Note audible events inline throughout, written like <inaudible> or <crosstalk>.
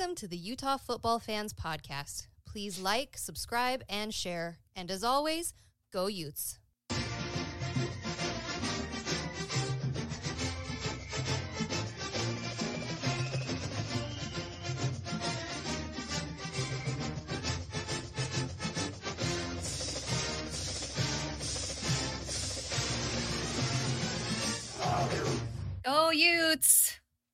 Welcome to the Utah Football Fans Podcast. Please like, subscribe, and share. And as always, go Utes. Go Utes!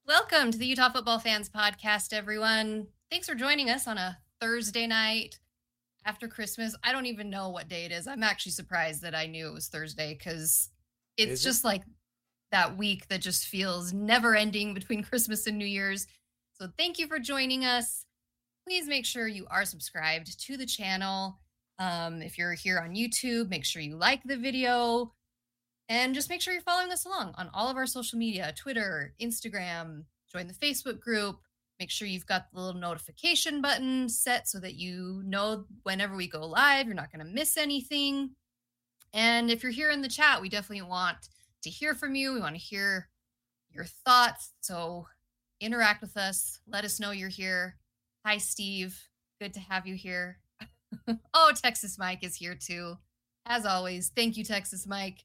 Welcome to the Utah Football Fans Podcast, everyone. Thanks for joining us on a Thursday night after Christmas. I don't even know what day it is. I'm actually surprised that I knew it was Thursday because it's Is it? just like that week that just feels never ending between <laughs> Christmas and New Year's. So thank you for joining us. Please make sure you are subscribed to the channel. Um, if you're here on YouTube, make sure you like the video and just make sure you're following us along on all of our social media Twitter, Instagram, join the Facebook group. Make sure you've got the little notification button set so that you know whenever we go live, you're not going to miss anything. And if you're here in the chat, we definitely want to hear from you. We want to hear your thoughts. So interact with us. Let us know you're here. Hi, Steve. Good to have you here. <laughs> oh, Texas Mike is here too. As always, thank you, Texas Mike.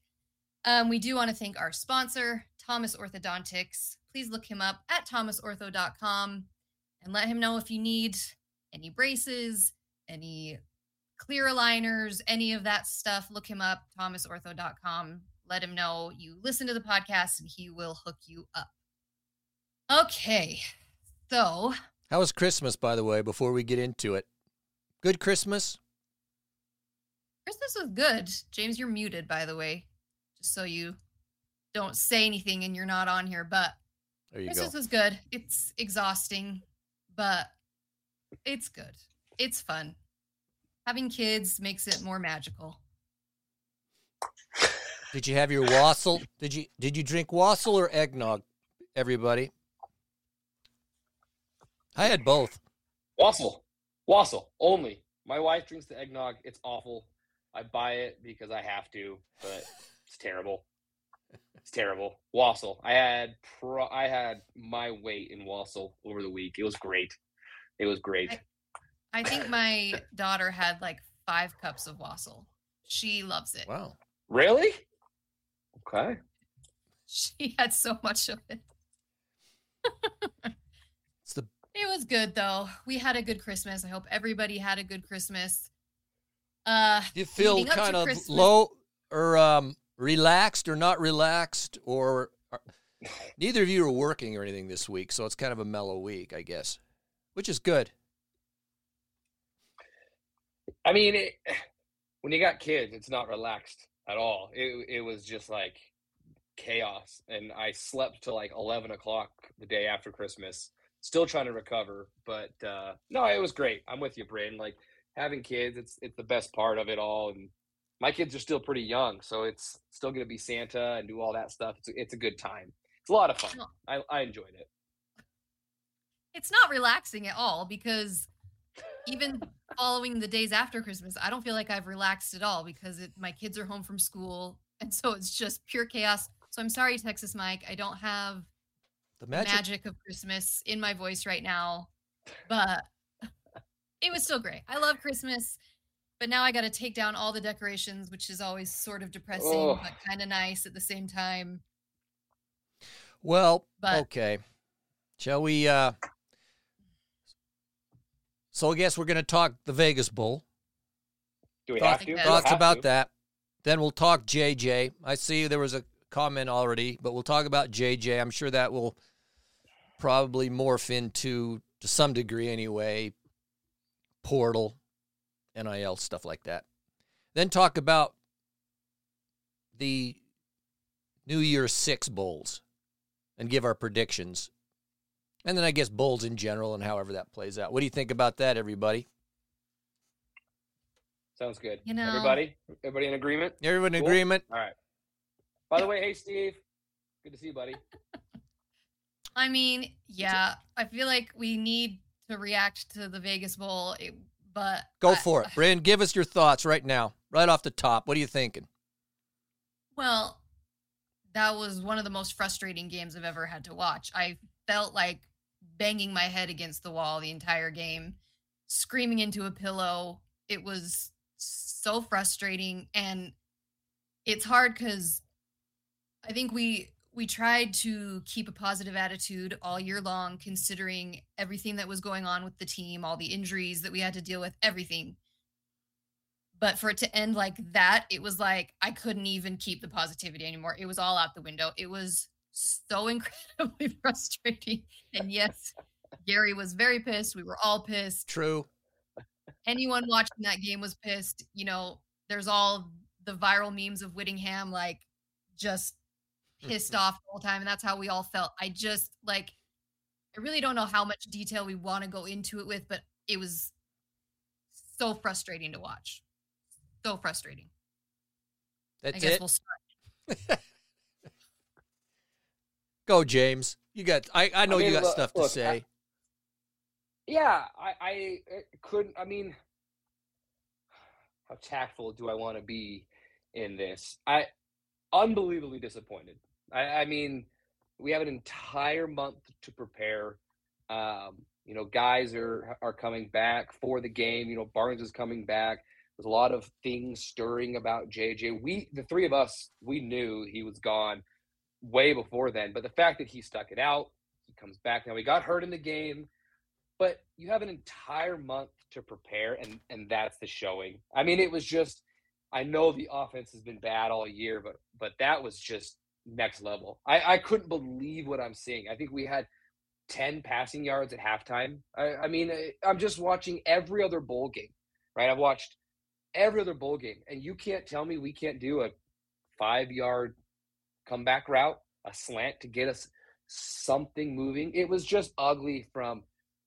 Um, we do want to thank our sponsor, Thomas Orthodontics. Please look him up at thomasortho.com and let him know if you need any braces, any clear aligners, any of that stuff. Look him up, thomasortho.com. Let him know you listen to the podcast and he will hook you up. Okay. So, How was Christmas, by the way, before we get into it? Good Christmas? Christmas was good. James, you're muted, by the way, just so you don't say anything and you're not on here. But There you Christmas go. was good. It's exhausting, but it's good. It's fun. Having kids makes it more magical. Did you have your wassail? Did you did you drink wassail or eggnog, everybody? I had both. Wassail. Wassail only. My wife drinks the eggnog. It's awful. I buy it because I have to, but it's terrible. It's terrible. Wassail. I had pro- I had my weight in wassail over the week. It was great. It was great. I think my daughter had like five cups of wassail. She loves it. Wow. Really? Okay. <laughs> She had so much of it. It's the <laughs> It was good though. We had a good Christmas. I hope everybody had a good Christmas. Uh you feel leading up to kind of Christmas- low or um relaxed or not relaxed or neither of you are working or anything this week, so it's kind of a mellow week, I guess. Which is good. I mean, it, when you got kids, it's not relaxed at all. It it was just like chaos, and I slept till like eleven o'clock the day after Christmas. Still trying to recover, but uh, no, it was great. I'm with you, Brandon. Like having kids, it's it's the best part of it all, and my kids are still pretty young, so it's still gonna be Santa and do all that stuff. It's a, it's a good time. It's a lot of fun. I I enjoyed it. it's not relaxing at all because even following the days after Christmas, I don't feel like I've relaxed at all because it, my kids are home from school. And so it's just pure chaos. So I'm sorry, Texas Mike. I don't have The the magic, magic of Christmas in my voice right now, but it was still great. I love Christmas, but now I got to take down all the decorations, which is always sort of depressing, Oh. but kind of nice at the same time. Well, But- okay. Shall we uh So I guess we're going to talk the Vegas Bowl. Do we Thought- have to? think Thoughts have about to. that. Then we'll talk JJ. I see there was a comment already, but we'll talk about JJ. I'm sure that will probably morph into to some degree anyway portal, NIL stuff like that. Then talk about the New Year's 6 bowls and give our predictions. And then I guess bowls in general and however that plays out. What do you think about that everybody? Sounds good. You know- everybody, everybody in agreement. Everyone in Cool. agreement? All right. By the way, hey Steve, good to see you, buddy. <laughs> I mean, yeah, I feel like we need to react to the Vegas Bowl, it- but Go I- for it. <laughs> Brandon, give us your thoughts right now, right off the top. What are you thinking? Well, that was one of the most frustrating games I've ever had to watch. I felt like banging my head against the wall the entire game, screaming into a pillow. It was so frustrating and it's hard cuz I think we we tried to keep a positive attitude all year long considering everything that was going on with the team, all the injuries that we had to deal with, everything. But for it to end like that, it was like I couldn't even keep the positivity anymore. It was all out the window. It was so <laughs> incredibly frustrating. And yes, Gary was very pissed. We were all pissed. True. Anyone watching that game was pissed. You know, there's all the viral memes of Whittingham like just pissed off the whole time. And that's how we all felt. I just like, I really don't know how much detail we want to go into it with, but it was so frustrating to watch. So frustrating. That's I guess it. we'll start. <laughs> Go, James. You got. I. I know mean, you got look- stuff to look, I- say. Yeah, I, I uh, couldn't. I mean, how tactful do I want to be in this? I unbelievably disappointed. I, I mean, we have an entire month to prepare. Um, you know, guys are are coming back for the game. You know, Barnes is coming back. There's a lot of things stirring about JJ. We, the three of us, we knew he was gone way before then. But the fact that he stuck it out, he comes back now. He got hurt in the game but you have an entire month to prepare and and that's the showing i mean it was just i know the offense has been bad all year but but that was just next level i i couldn't believe what i'm seeing i think we had 10 passing yards at halftime i, I mean I- i'm just watching every other bowl game right i've watched every other bowl game and you can't tell me we can't do a five yard comeback route a slant to get us something moving it was just ugly from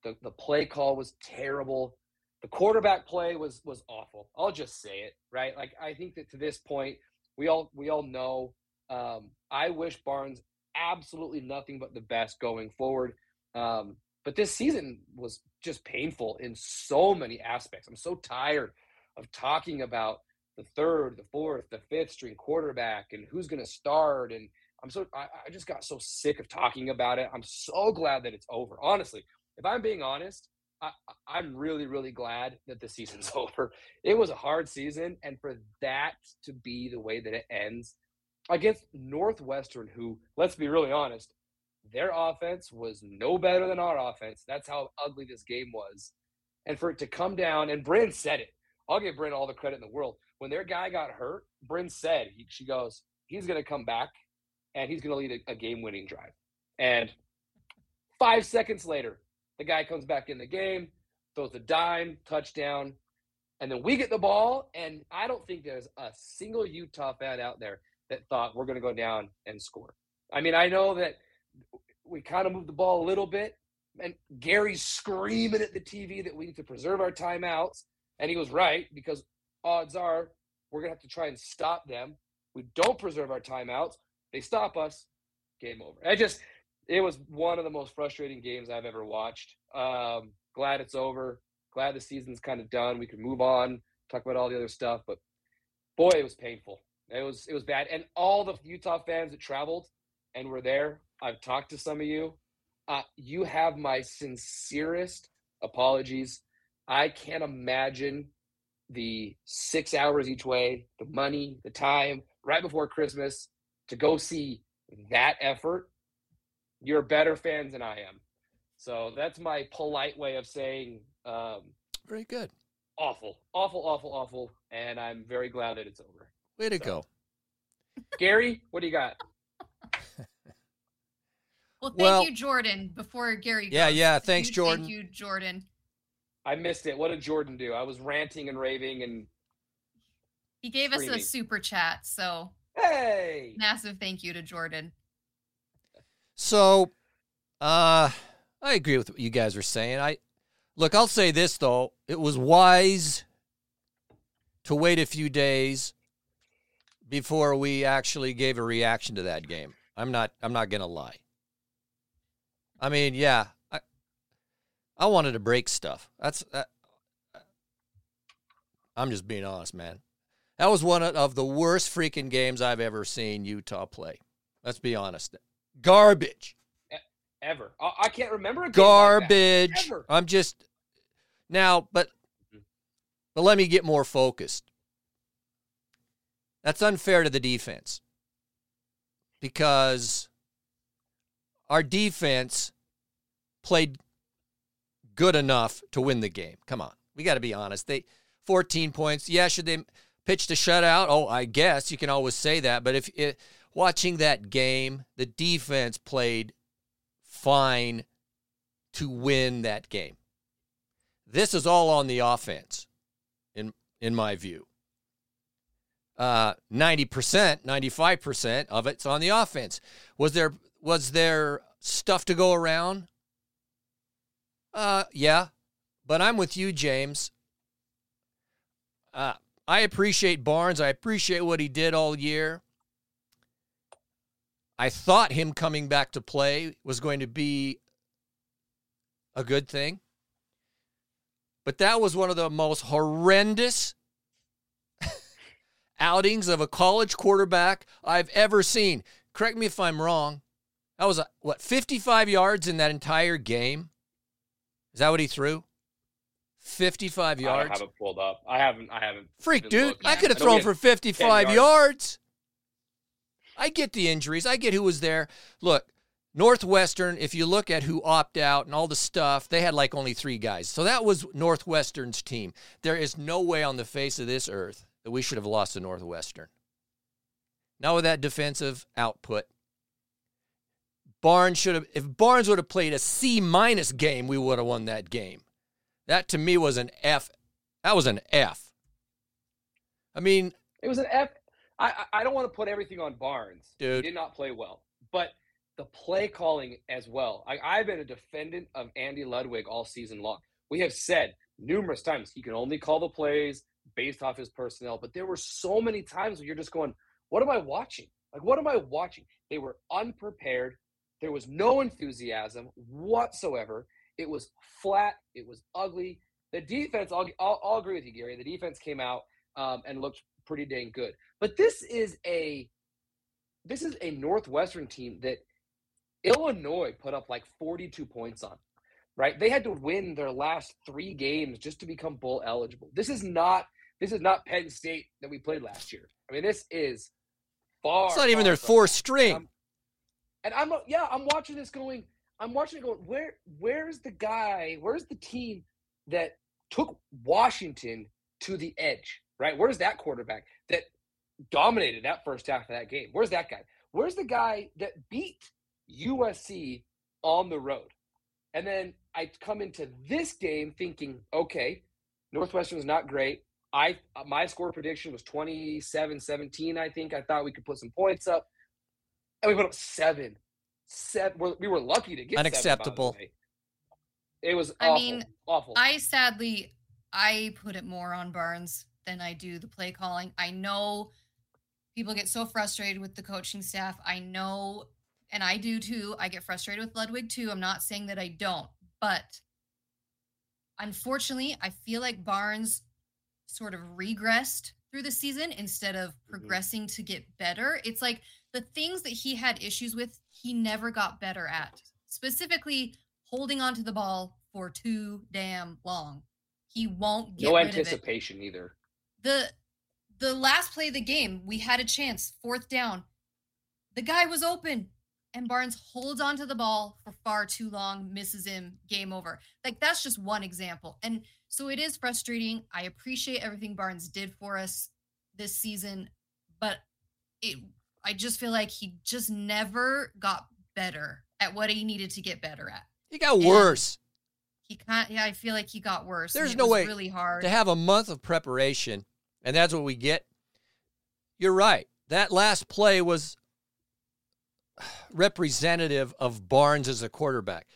the, the play call was terrible. The quarterback play was was awful. I'll just say it, right? Like I think that to this point, we all we all know. Um, I wish Barnes absolutely nothing but the best going forward. Um, but this season was just painful in so many aspects. I'm so tired of talking about the third, the fourth, the fifth string quarterback and who's going to start. And I'm so I, I just got so sick of talking about it. I'm so glad that it's over. Honestly, if I'm being honest, I, I'm really, really glad that the <laughs> season's <laughs> over. It was a hard season, and for that to be the way that it ends against Northwestern, who, let's be really honest, their offense was no better than our offense. That's how ugly this game was. And for it to come down, and Bryn said it. I'll give Bryn all the credit in the world. When their guy got hurt, Bryn said, he, she goes, he's going to come back and he's going to lead a, a game winning drive. And five seconds later, the guy comes back in the game, throws a dime, touchdown, and then we get the ball. And I don't think there's a single Utah fan out there that thought we're going to go down and score. I mean, I know that we kind of moved the ball a little bit, and Gary's screaming at the TV that we need to preserve our timeouts. And he was right because odds are we're going to have to try and stop them. We don't preserve our timeouts. They stop us. Game over. I just, it was one of the most frustrating games I've ever watched. Um, glad it's over. Glad the season's kind of done. We can move on, talk about all the other stuff. But boy, it was painful. It was it was bad. And all the Utah fans that traveled and were there, I've talked to some of you. Uh, you have my sincerest apologies. I can't imagine the six hours each way, the money, the time, right before Christmas to go see that effort you're better fans than I am. So that's my polite way of saying um, Very good. awful, awful, awful, awful. And I'm very glad that it's over. Way to So- go. Gary, what do you got? <laughs> Well, thank Well- you, Jordan. Before Gary, Yeah, goes, yeah, thanks, huge Jordan. Thank you, Jordan. I missed it. What did Jordan do? I was ranting and raving and He gave us a super chat, so hey, massive thank you to Jordan. So, uh, I agree with what you guys are saying. I look. I'll say this though: it was wise to wait a few days before we actually gave a reaction to that game. I'm not. I'm not gonna lie. I mean, yeah, I, I wanted to break stuff. That's. That, I'm just being honest, man. That was one of the worst freaking games I've ever seen Utah play. Let's be honest. Garbage. ever. I, can't remember a game Garbage. Like. I'm just now, but Mhm. but let me get more focused. That's unfair to the defense because our defense played good enough to win the game. Come on. We got to be honest. They 14 points. Yeah, should they pitch the shutout? Oh, I guess you can always say that, but if it, watching that game, the defense played fine to win that game. This is all on the offense, in in my view. Uh, ninety percent, ninety five percent of it's on the offense. Was there was there stuff to go around? Uh, yeah, but I'm with you, James. Uh, I appreciate Barnes. I appreciate what he did all year. I thought him coming back to play was going to be a good thing. But that was one of the most horrendous outings of a college quarterback I've ever seen. Correct me if I'm wrong. That was, a, what, 55 yards in that entire game? Is that what he threw? 55 yards. I haven't pulled up. I haven't. I haven't. Freak, dude. I could have thrown for 55 yards. yards. I get the injuries. I get who was there. Look, Northwestern, if you look at who opted out and all the stuff, they had like only three guys. So that was Northwestern's team. There is no way on the face of this earth that we should have lost to Northwestern. Not with that defensive output. Barnes should have, if Barnes would have played a C minus game, we would have won that game. That to me was an F. That was an F. I mean, It was an F. I I don't want to put everything on Barnes. Dude. he did not play well, but the play calling as well. I, I've been a defendant of Andy Ludwig all season long. We have said numerous times he can only call the plays based off his personnel, but there were so many times where you're just going, "What am I watching? Like, what am I watching?" They were unprepared. There was no enthusiasm whatsoever. It was flat. It was ugly. The defense, I'll, I'll, I'll agree with you, Gary. The defense came out um, and looked pretty dang good. But this is a this is a Northwestern team that Illinois put up like 42 points on. Right? They had to win their last 3 games just to become bowl eligible. This is not this is not Penn State that we played last year. I mean, this is far it's not even their fourth string. Um, and I'm yeah, I'm watching this going. I'm watching it going. Where where's the guy? Where's the team that took Washington to the edge? Right? Where's that quarterback that dominated that first half of that game? Where's that guy? Where's the guy that beat USC on the road? And then I come into this game thinking, okay, Northwestern's not great. I my score prediction was 27-17, I think. I thought we could put some points up. And we put up seven. Seven. we're- were lucky to get seven, Unacceptable. way. It was I mean, awful. I sadly I put it more on Barnes than I do the play calling. I know people get so frustrated with the coaching staff. I know and I do too. I get frustrated with Ludwig too. I'm not saying that I don't, but unfortunately, I feel like Barnes sort of regressed through the season instead of mm-hmm. progressing to get better. It's like the things that he had issues with, he never got better at. Specifically, holding onto the ball for too damn long. He won't get no rid of it anticipation either. the the last play of the game, we had a chance, fourth down. The guy was open, and Barnes holds onto the ball for far too long, misses him, game over. Like that's just one example. And so it is frustrating. I appreciate everything Barnes did for us this season, but it I just feel like he just never got better at what he needed to get better at. He got And worse. He can't yeah, I feel like he got worse. There's no way really hard. to have a month of preparation, and that's what we get. You're right. That last play was representative of Barnes as a quarterback.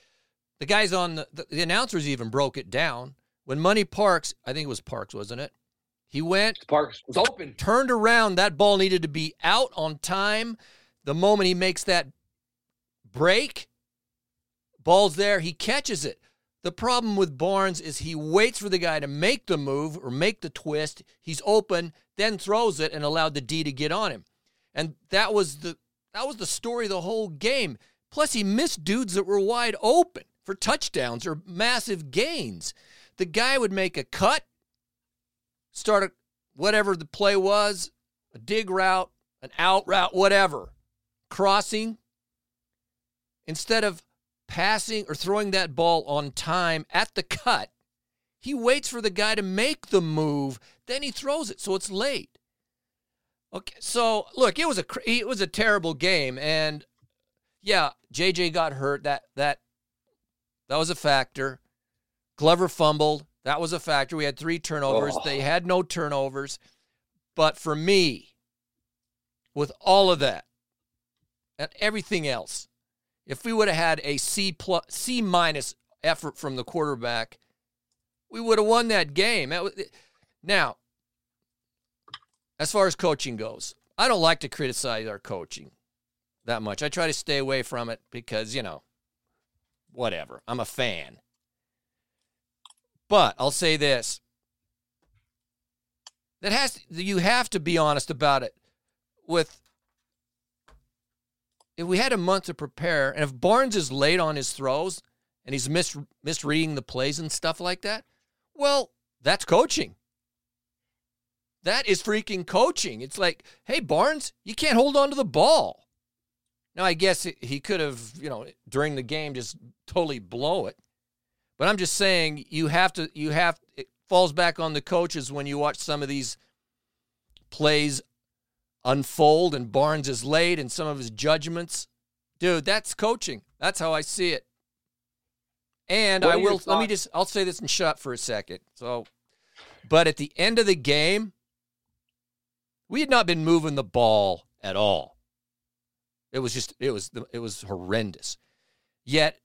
The guys on the, the, the announcers even broke it down. When Money Parks, I think it was Parks, wasn't it? He went, Parks was open. turned around. That ball needed to be out on time. The moment he makes that break, ball's there. He catches it. The problem with Barnes is he waits for the guy to make the move or make the twist. He's open, then throws it and allowed the D to get on him. And that was the that was the story of the whole game. Plus, he missed dudes that were wide open for touchdowns or massive gains. The guy would make a cut, start a, whatever the play was, a dig route, an out route, whatever, crossing. Instead of passing or throwing that ball on time at the cut, he waits for the guy to make the move, then he throws it, so it's late. Okay, so look, it was a it was a terrible game, and yeah, JJ got hurt. That that that was a factor. Glover fumbled. That was a factor. We had three turnovers. Oh. They had no turnovers. But for me, with all of that and everything else, if we would have had a C plus C minus effort from the quarterback, we would have won that game. Now, as far as coaching goes, I don't like to criticize our coaching that much. I try to stay away from it because, you know, whatever. I'm a fan. But I'll say this. That has to, you have to be honest about it with if we had a month to prepare and if Barnes is late on his throws and he's mis- misreading the plays and stuff like that, well, that's coaching. That is freaking coaching. It's like, hey, Barnes, you can't hold on to the ball. Now, I guess he could have, you know, during the game just totally blow it. But I'm just saying you have to, you have, it falls back on the coaches when you watch some of these plays unfold and Barnes is late and some of his judgments. Dude, that's coaching. That's how I see it. And I will, let me just, I'll say this and shut for a second. So, but at the end of the game, we had not been moving the ball at all. It was just it was it was horrendous. Yet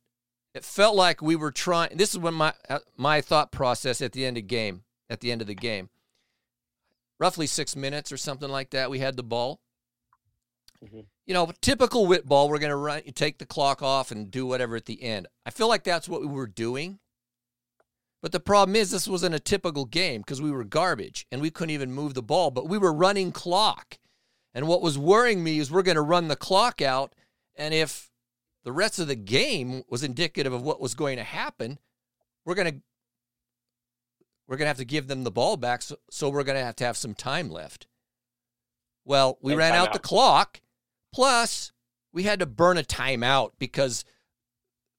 it felt like we were trying. This is when my uh, my thought process at the end of game at the end of the game. Roughly six minutes or something like that. We had the ball. Mm-hmm. You know, typical wit ball. We're going to run. You take the clock off and do whatever at the end. I feel like that's what we were doing. But the problem is, this wasn't a typical game because we were garbage and we couldn't even move the ball, but we were running clock. And what was worrying me is we're going to run the clock out. And if the rest of the game was indicative of what was going to happen, we're going to we're going to have to give them the ball back so, so we're going to have to have some time left. Well we and ran out, out the clock. Plus we had to burn a timeout because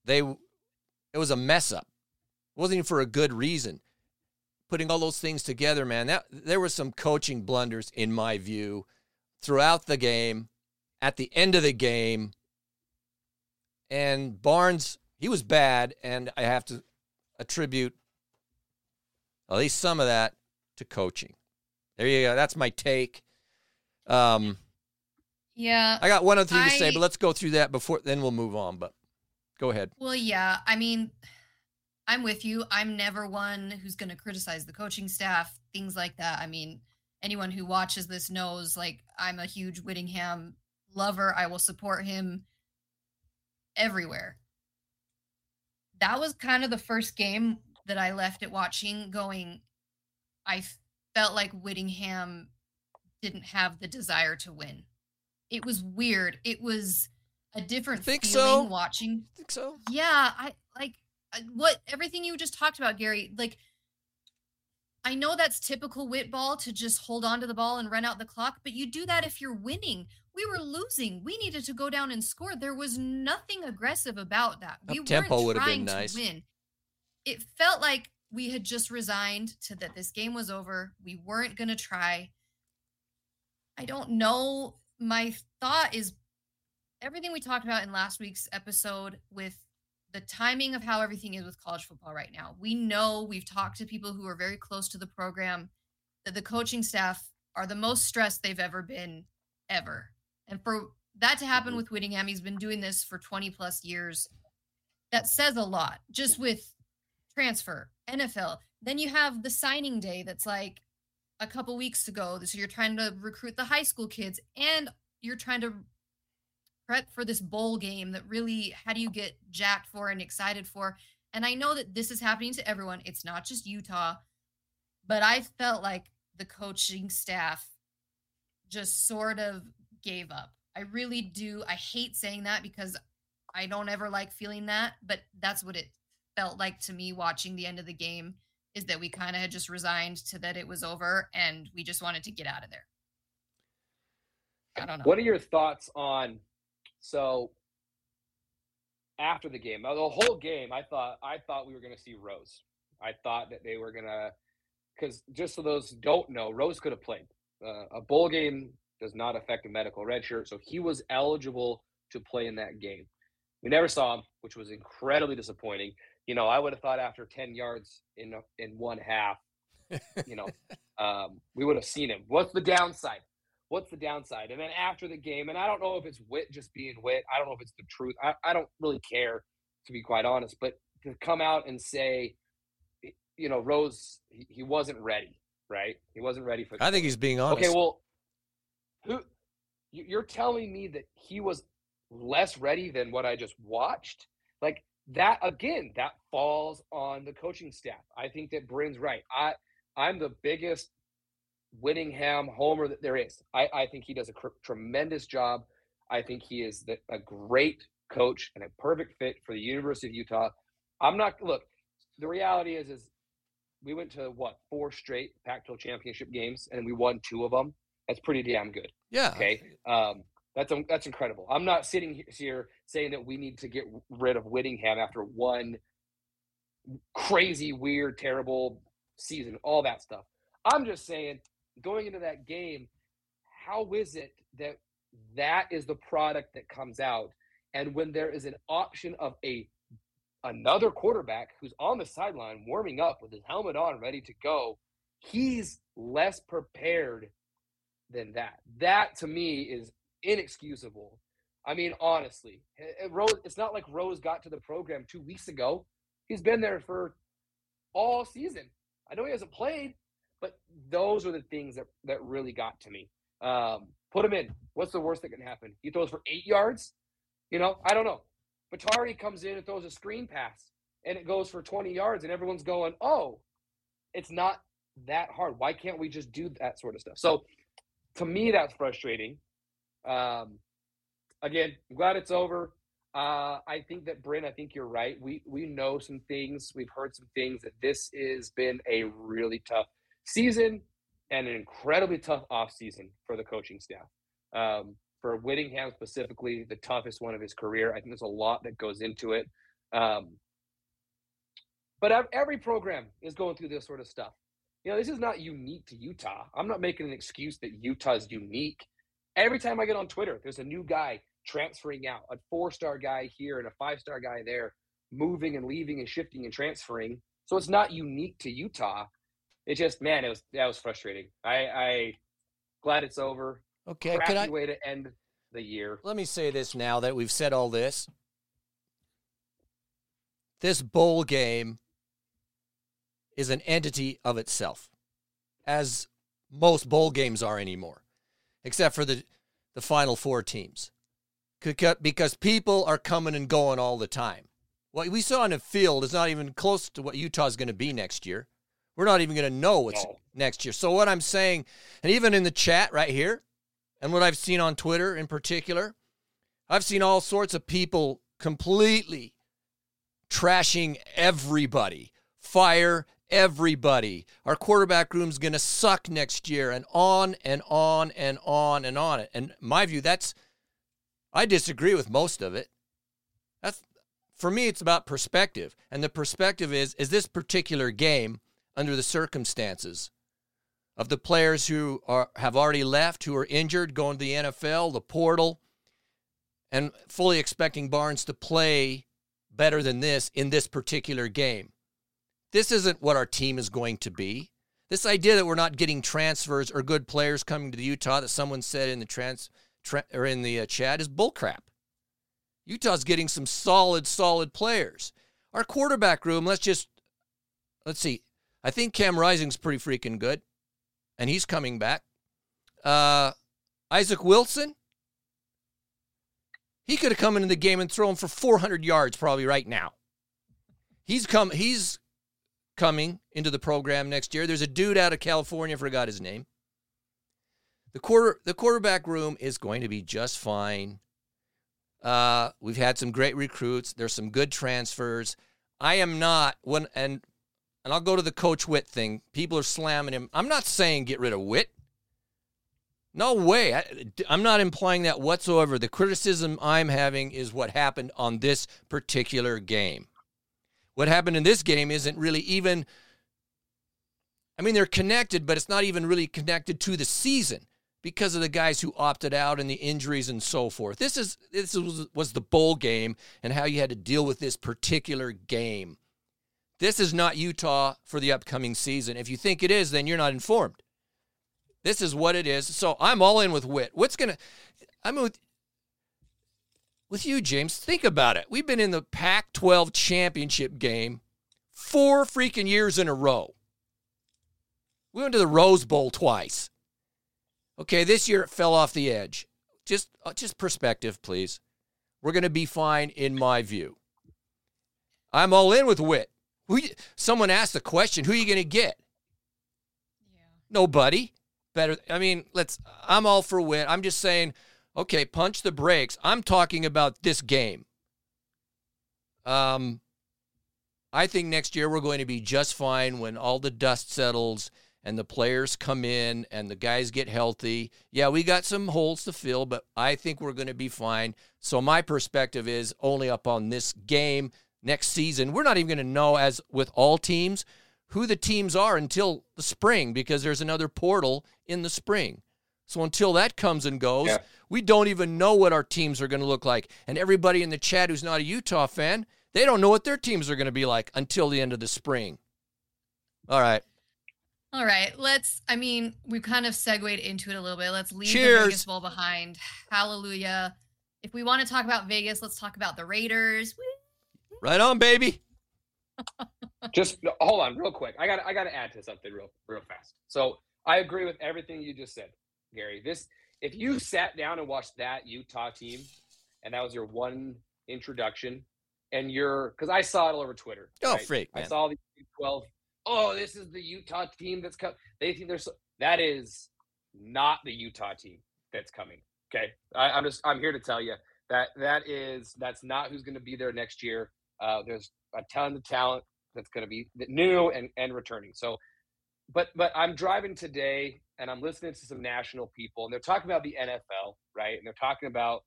they it was a mess up. It wasn't even for a good reason. Putting all those things together, man, that there were some coaching blunders in my view throughout the game, at the end of the game. And Barnes, he was bad, and I have to attribute at least some of that to coaching. There you go. That's my take. Um, yeah. I got one other thing I, to say, but let's go through that before then we'll move on. But go ahead. Well, yeah. I mean, I'm with you. I'm never one who's going to criticize the coaching staff, things like that. I mean, anyone who watches this knows like I'm a huge Whittingham lover. I will support him everywhere. That was kind of the first game that I left it watching going I felt like Whittingham didn't have the desire to win. It was weird. It was a different think feeling so? watching. Think so? Yeah, I like uh, what everything you just talked about, Gary, like I know that's typical Whitball to just hold on to the ball and run out the clock, but you do that if you're winning. We were losing. We needed to go down and score. There was nothing aggressive about that. We tempo would have been nice. win. It felt like we had just resigned to that this game was over. We weren't going to try. I don't know. My thought is everything we talked about in last week's episode with the timing of how everything is with college football right now. We know we've talked to people who are very close to the program that the coaching staff are the most stressed they've ever been ever. And for that to happen mm-hmm. with Whittingham, he's been doing this for 20 plus years. That says a lot just with transfer, NFL. Then you have the signing day that's like a couple weeks ago. So you're trying to recruit the high school kids and you're trying to prep for this bowl game that really how do you get jacked for and excited for and i know that this is happening to everyone it's not just utah but i felt like the coaching staff just sort of gave up i really do i hate saying that because I don't ever like feeling that, but that's what it felt like to me watching the end of the game is that we kind of had just resigned to that it was over and we just wanted to get out of there. I don't know. What are your thoughts on so after the game? The whole game, I thought I thought we were going to see Rose. I thought that they were going to because just so those don't know, Rose could have played. Uh, a bowl game does not affect a medical red shirt, so he was eligible to play in that game. We never saw him, which was incredibly disappointing. You know, I would have thought after 10 yards in in one half, you know, <laughs> um, we would have seen him. What's the downside? What's the downside? And then after the game, and I don't know if it's Witt just being Witt. I don't know if it's the truth. I, I don't really care, to be quite honest. But to come out and say, you know, Rose, he, he wasn't ready, right? He wasn't ready for. I think he's being honest. Okay, well, who? You're telling me that he was less ready than what I just watched? Like that again, that falls on the coaching staff. I think that Brynn's right. I I'm the biggest Whittingham homer that there is. I, I think he does a cr- tremendous job. I think he is the, a great coach and a perfect fit for the University of Utah. I'm not look. The reality is, is we went to what four straight Pac-12 championship games and we won two of them. That's pretty damn good. Yeah. Okay. Um, that's that's incredible. I'm not sitting here saying that we need to get rid of Whittingham after one crazy, weird, terrible season, all that stuff. I'm just saying, going into that game, how is it that that is the product that comes out, and when there is an option of a another quarterback who's on the sideline warming up with his helmet on, ready to go, he's less prepared than that. That to me is inexcusable. I mean, honestly, eh, eh, Rose. It's not like Rose got to the program two weeks ago. He's been there for all season. I know he hasn't played, but those are the things that that really got to me. Um, put him in. What's the worst that can happen? He throws for eight yards. You know, I don't know. Bottari comes in and throws a screen pass, and it goes for 20 yards, and everyone's going, "Oh, it's not that hard. Why can't we just do that sort of stuff?" So, to me, that's frustrating. Um, again, I'm glad it's over. Uh, I think that Bryn, I think you're right. We we know some things. We've heard some things that this has been a really tough season and an incredibly tough off season for the coaching staff. Um, for Whittingham specifically, the toughest one of his career. I think there's a lot that goes into it. Um, but every program is going through this sort of stuff. You know, this is not unique to Utah. I'm not making an excuse that Utah is unique. Every time I get on Twitter, there's a new guy transferring out, a four star guy here and a five star guy there, moving and leaving and shifting and transferring. So it's not unique to Utah. It just, man, it was that was frustrating. I, I glad it's over. Okay, Crappy I way to end the year? Let me say this now that we've said all this. This bowl game is an entity of itself, as most bowl games are anymore except for the, the final four teams. Because people are coming and going all the time. What we saw on the field is not even close to what Utah's going to be next year. We're not even going to know what's no. next year. So, what I'm saying, and even in the chat right here, and what I've seen on Twitter in particular, I've seen all sorts of people completely trashing everybody. Fire everybody. Our quarterback room's going to suck next year, and on and on and on and on. And my view, that's I disagree with most of it. That's for me, it's about perspective, and the perspective is is this particular game under the circumstances of the players who are have already left, who are injured, going to the NFL, the portal, and fully expecting Barnes to play better than this in this particular game this isn't what our team is going to be. This idea that we're not getting transfers or good players coming to Utah that someone said in the trans tra- or in the uh, chat is bullcrap. Utah's getting some solid, solid players. Our quarterback room, let's just let's see. I think Cam Rising's pretty freaking good, and he's coming back. Uh, Isaac Wilson, he could have come into the game and thrown for 400 yards probably right now. He's come. He's coming into the program next year. There's a dude out of California, forgot his name. The quarter the quarterback room is going to be just fine. Uh, we've had some great recruits. There's some good transfers. I am not when and and I'll go to the coach Witt thing. People are slamming him. I'm not saying get rid of Witt. No way. I, am not implying that whatsoever. The criticism I'm having is what happened on this particular game. What happened in this game isn't really even. I mean, they're connected, but it's not even really connected to the season because of the guys who opted out and the injuries and so forth. This is this was, was the bowl game and how you had to deal with this particular game. This is not Utah for the upcoming season. If you think it is, then you're not informed. This is what it is. So I'm all in with Witt. What's gonna? I'm with with you, James. Think about it. We've been in the Pac-12 championship game four freaking years in a row. We went to the Rose Bowl twice. Okay, this year it fell off the edge. Just uh, just perspective, please. We're going to be fine in my view. I'm all in with Witt. Who someone asked the question, who are you going to get? Yeah. Nobody. Better I mean, let's I'm all for win. I'm just saying, okay, punch the brakes. I'm talking about this game. Um I think next year we're going to be just fine when all the dust settles and the players come in and the guys get healthy. Yeah, we got some holes to fill, but I think we're going to be fine. So my perspective is only up on this game next season. We're not even going to know as with all teams who the teams are until the spring because there's another portal in the spring. So until that comes and goes, yeah. we don't even know what our teams are going to look like. And everybody in the chat who's not a Utah fan, they don't know what their teams are going to be like until the end of the spring. All right. All right, let's. I mean, we've kind of segued into it a little bit. Let's leave Cheers. the Vegas Bowl behind. Hallelujah. If we want to talk about Vegas, let's talk about the Raiders. Right on, baby. just hold on, real quick. I got. I got to add to something real, real fast. So I agree with everything you just said, Gary. This, if you sat down and watched that Utah team, and that was your one introduction, and you're because I saw it all over Twitter. Oh, right? freak! Man. I saw the 12 oh, this is the Utah team that's coming. They think there's that is not the Utah team that's coming. Okay, I, I'm just I'm here to tell you that that is that's not who's going to be there next year. Uh, there's a ton of talent that's going to be new and and returning. So, but but I'm driving today and I'm listening to some national people and they're talking about the NFL, right? And they're talking about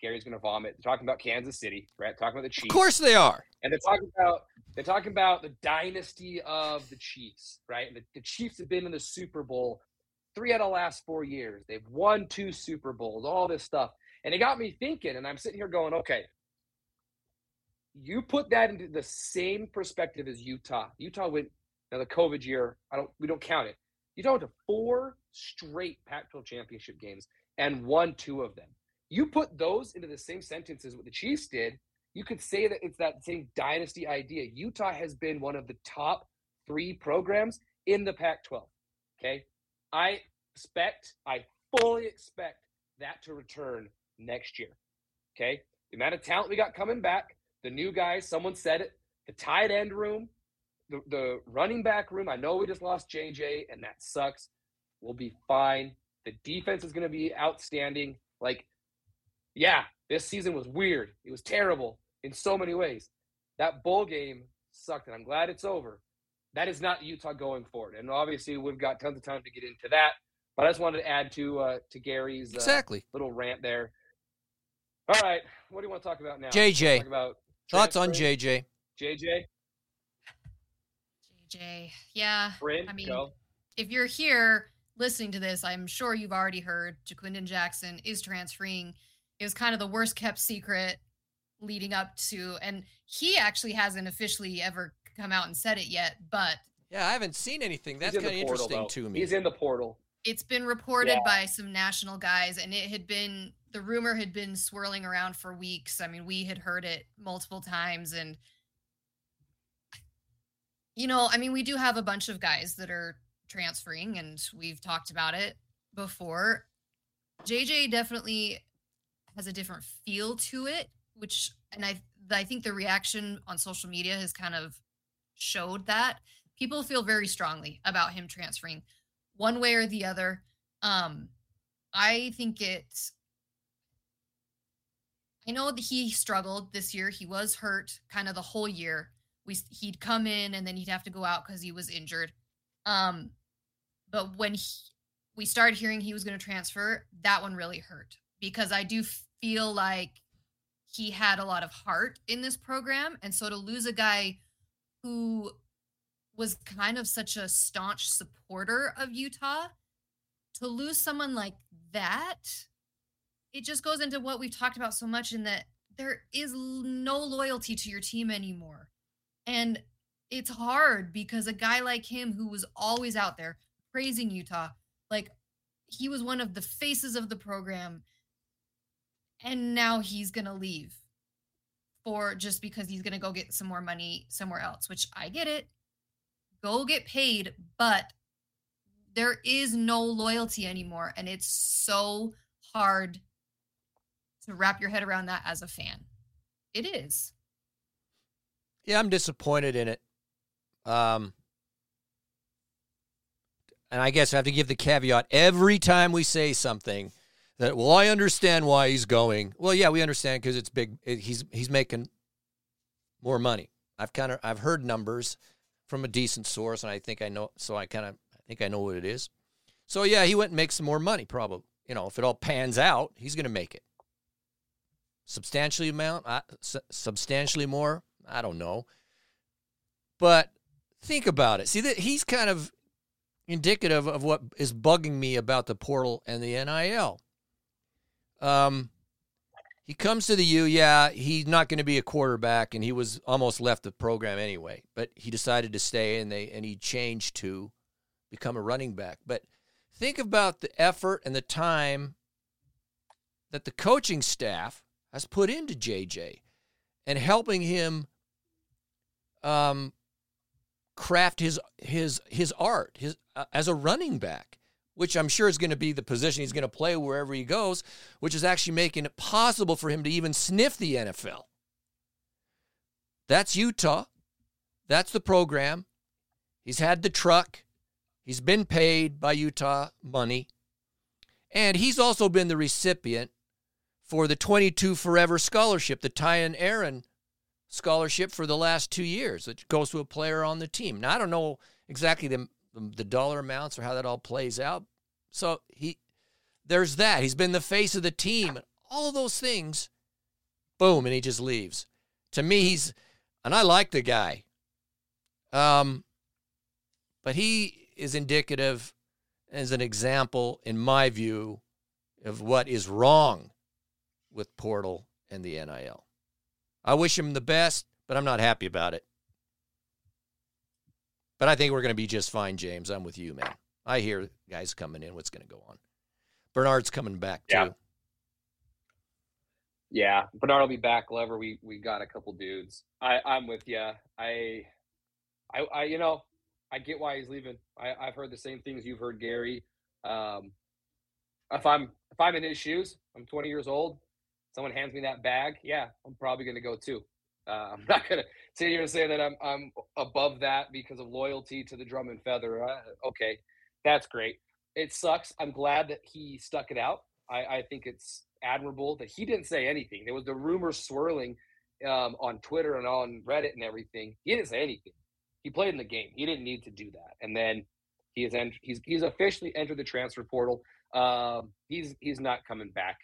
Gary's going to vomit. They're talking about Kansas City, right? Talking about the Chiefs. Of course they are. And they're talking about they're talking about the dynasty of the Chiefs, right? The, the Chiefs have been in the Super Bowl three out of the last four years. They've won two Super Bowls, all this stuff. And it got me thinking, and I'm sitting here going, okay, you put that into the same perspective as Utah. Utah went now the COVID year, I don't we don't count it. Utah went to four straight Pac-12 championship games and won two of them. You put those into the same sentence as what the Chiefs did, you could say that it's that same dynasty idea. Utah has been one of the top three programs in the Pac 12. Okay. I expect, I fully expect that to return next year. Okay. The amount of talent we got coming back, the new guys, someone said it, the tight end room, the, the running back room. I know we just lost JJ, and that sucks. We'll be fine. The defense is going to be outstanding. Like, yeah, this season was weird. It was terrible in so many ways. That bowl game sucked, and I'm glad it's over. That is not Utah going forward, and obviously we've got tons of time to get into that. But I just wanted to add to uh, to Gary's uh, exactly little rant there. All right, what do you want to talk about now? JJ. Talk about thoughts on JJ. JJ. JJ. Yeah. Bryn, I mean, go. if you're here listening to this, I'm sure you've already heard Ja'Quinden Jackson is transferring it was kind of the worst kept secret leading up to and he actually hasn't officially ever come out and said it yet but yeah i haven't seen anything that's kind of interesting though. to me he's in the portal it's been reported yeah. by some national guys and it had been the rumor had been swirling around for weeks. I mean we had heard it multiple times and you know i mean we do have a bunch of guys that are transferring and we've talked about it before. Jj definitely has a different feel to it, which and I I think the reaction on social media has kind of showed that. People feel very strongly about him transferring one way or the other. Um I think it's I know that he struggled this year. He was hurt kind of the whole year. We he'd come in and then he'd have to go out because he was injured. Um, but when he, we started hearing he was going to transfer, that one really hurt because I do feel like he had a lot of heart in this program, and so to lose a guy who was kind of such a staunch supporter of Utah, to lose someone like that, it just goes into what we've talked about so much in that there is no loyalty to your team anymore. And it's hard because a guy like him who was always out there praising Utah, like he was one of the faces of the program and now he's going to leave for just because he's going to go get some more money somewhere else, which I get it. Go get paid, but there is no loyalty anymore and it's so hard to wrap your head around that as a fan. It is. Yeah, I'm disappointed in it. Um, and I guess I have to give the caveat every time we say something that well, I understand why he's going. Well, yeah, we understand because it's big. It, he's he's making more money. I've kind of I've heard numbers from a decent source, and I think I know. So I kind of I think I know what it is. So yeah, he went and makes some more money. Probably, you know, if it all pans out, he's going to make it substantially amount, uh, su- substantially more. I don't know, but think about it. See that he's kind of indicative of what is bugging me about the portal and the NIL. Um, he comes to the U. Yeah, he's not going to be a quarterback, and he was almost left the program anyway. But he decided to stay, and they and he changed to become a running back. But think about the effort and the time that the coaching staff has put into JJ and helping him um, craft his his his art his uh, as a running back which I'm sure is going to be the position he's going to play wherever he goes, which is actually making it possible for him to even sniff the NFL. That's Utah. That's the program. He's had the truck. He's been paid by Utah money. And he's also been the recipient for the 22 Forever Scholarship, the Tyan Aaron Scholarship for the last two years, which goes to a player on the team. Now, I don't know exactly the, the dollar amounts or how that all plays out, so he there's that. He's been the face of the team. All of those things. Boom, and he just leaves. To me, he's and I like the guy. Um but he is indicative as an example, in my view, of what is wrong with Portal and the NIL. I wish him the best, but I'm not happy about it. But I think we're going to be just fine, James. I'm with you, man. I hear guys coming in. What's going to go on? Bernard's coming back too. Yeah. Yeah, Bernard will be back. Lever, we we got a couple dudes. I I'm with you. I, I, I you know, I get why he's leaving. I I've heard the same things you've heard, Gary. Um, if I'm if I'm in his shoes, I'm 20 years old. Someone hands me that bag. Yeah, I'm probably going to go too. Uh, <laughs> I'm not going to sit here and say that I'm I'm above that because of loyalty to the drum and feather. Uh, okay, that's great. It sucks. I'm glad that he stuck it out. I, I think it's admirable that he didn't say anything. There was the rumors swirling um, on Twitter and on Reddit and everything. He didn't say anything. He played in the game. He didn't need to do that. And then he he's he's officially entered the transfer portal. Um, he's he's not coming back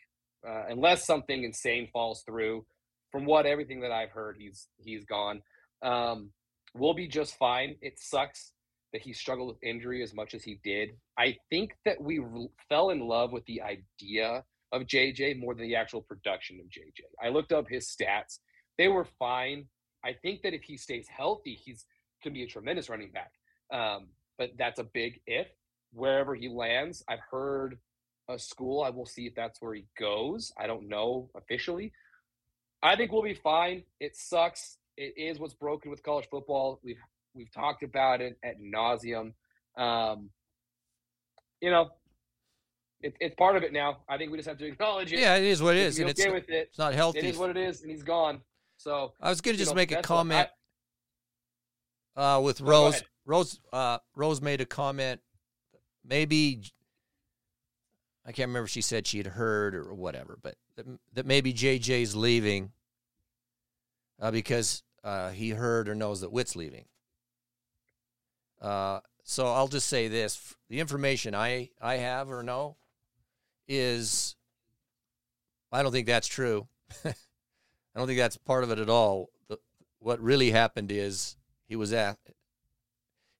uh, unless something insane falls through. From what everything that I've heard, he's he's gone. Um, we'll be just fine. It sucks that he struggled with injury as much as he did. I think that we fell in love with the idea of JJ more than the actual production of JJ. I looked up his stats; they were fine. I think that if he stays healthy, he's to be a tremendous running back. Um, but that's a big if. Wherever he lands, I've heard a school. I will see if that's where he goes. I don't know officially. I think we'll be fine. It sucks. It is what's broken with college football. We've We've talked about it at nauseum. Um, you know, it, it's part of it now. I think we just have to acknowledge it. Yeah, it is what it is, and it's, with it. It's not healthy. It is what it is, and he's gone. So I was going to just know, make a comment uh, with Rose. Rose, uh, Rose made a comment. Maybe I can't remember if she said she had heard or whatever, but that, that maybe JJ's leaving uh, because uh, he heard or knows that Whit's leaving. Uh, so I'll just say this: the information I I have or know is I don't think that's true. <laughs> I don't think that's part of it at all. The, what really happened is he was at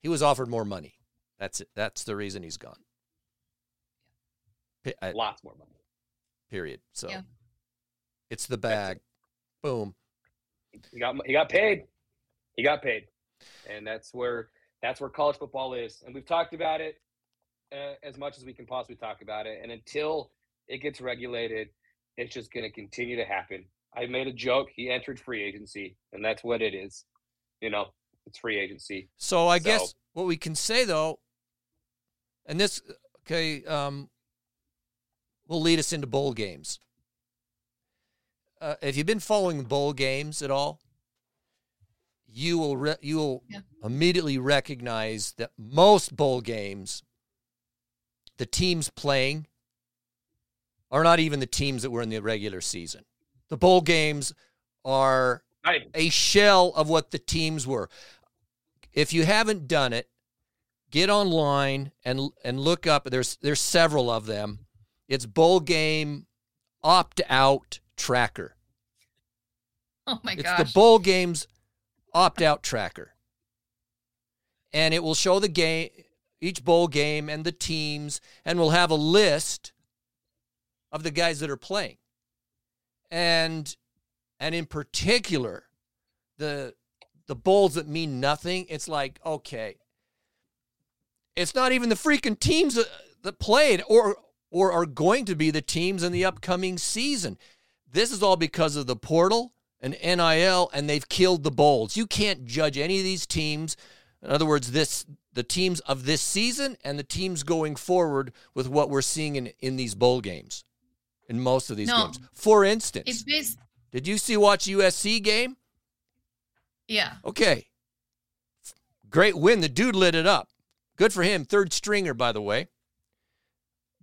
he was offered more money. That's it. That's the reason he's gone. I, Lots more money. Period. So yeah. it's the bag. Boom. He got he got paid. He got paid, and that's where that's where college football is. And we've talked about it uh, as much as we can possibly talk about it. And until it gets regulated, it's just going to continue to happen. I made a joke. He entered free agency, and that's what it is. You know, it's free agency. So I so. guess what we can say though, and this okay, um, will lead us into bowl games. Uh, if you've been following bowl games at all, you will re- you will yeah. immediately recognize that most bowl games, the teams playing are not even the teams that were in the regular season. The bowl games are right. a shell of what the teams were. If you haven't done it, get online and and look up. There's there's several of them. It's bowl game opt out tracker. <laughs> Oh my gosh! It's the bowl games opt out tracker, and it will show the game, each bowl game, and the teams, and we'll have a list of the guys that are playing. And and in particular, the the bowls that mean nothing, it's like, okay, it's not even the freaking teams that, that played or or are going to be the teams in the upcoming season. This is all because of the portal and NIL, and they've killed the bowls. You can't judge any of these teams. In other words, this the teams of this season and the teams going forward with what we're seeing in, in these bowl games in most of these no. games. For instance, based- did you see watch USC game? Yeah. Okay. Great win. The dude lit it up. Good for him. Third stringer, by the way.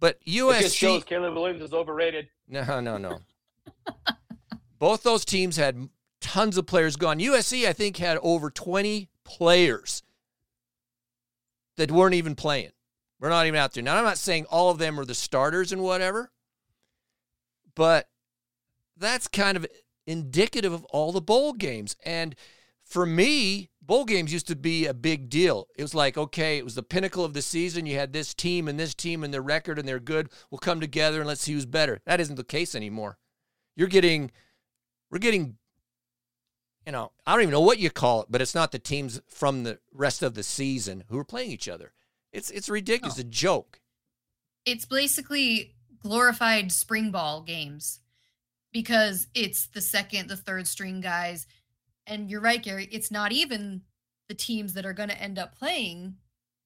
But USC it just shows Caleb Williams is overrated. No, no, no. Both those teams had tons of players gone. USC, I think, had over 20 players that weren't even playing. We're not even out there. Now, I'm not saying all of them are the starters and whatever, but that's kind of indicative of all the bowl games. And for me, bowl games used to be a big deal. It was like, okay, it was the pinnacle of the season. You had this team and this team and their record and they're good. We'll come together and let's see who's better. That isn't the case anymore. You're getting, we're getting, you know, I don't even know what you call it, but it's not the teams from the rest of the season who are playing each other. It's it's ridiculous. Oh. It's a joke. It's basically glorified spring ball games because it's the second, the third string guys. And you're right, Gary, it's not even the teams that are going to end up playing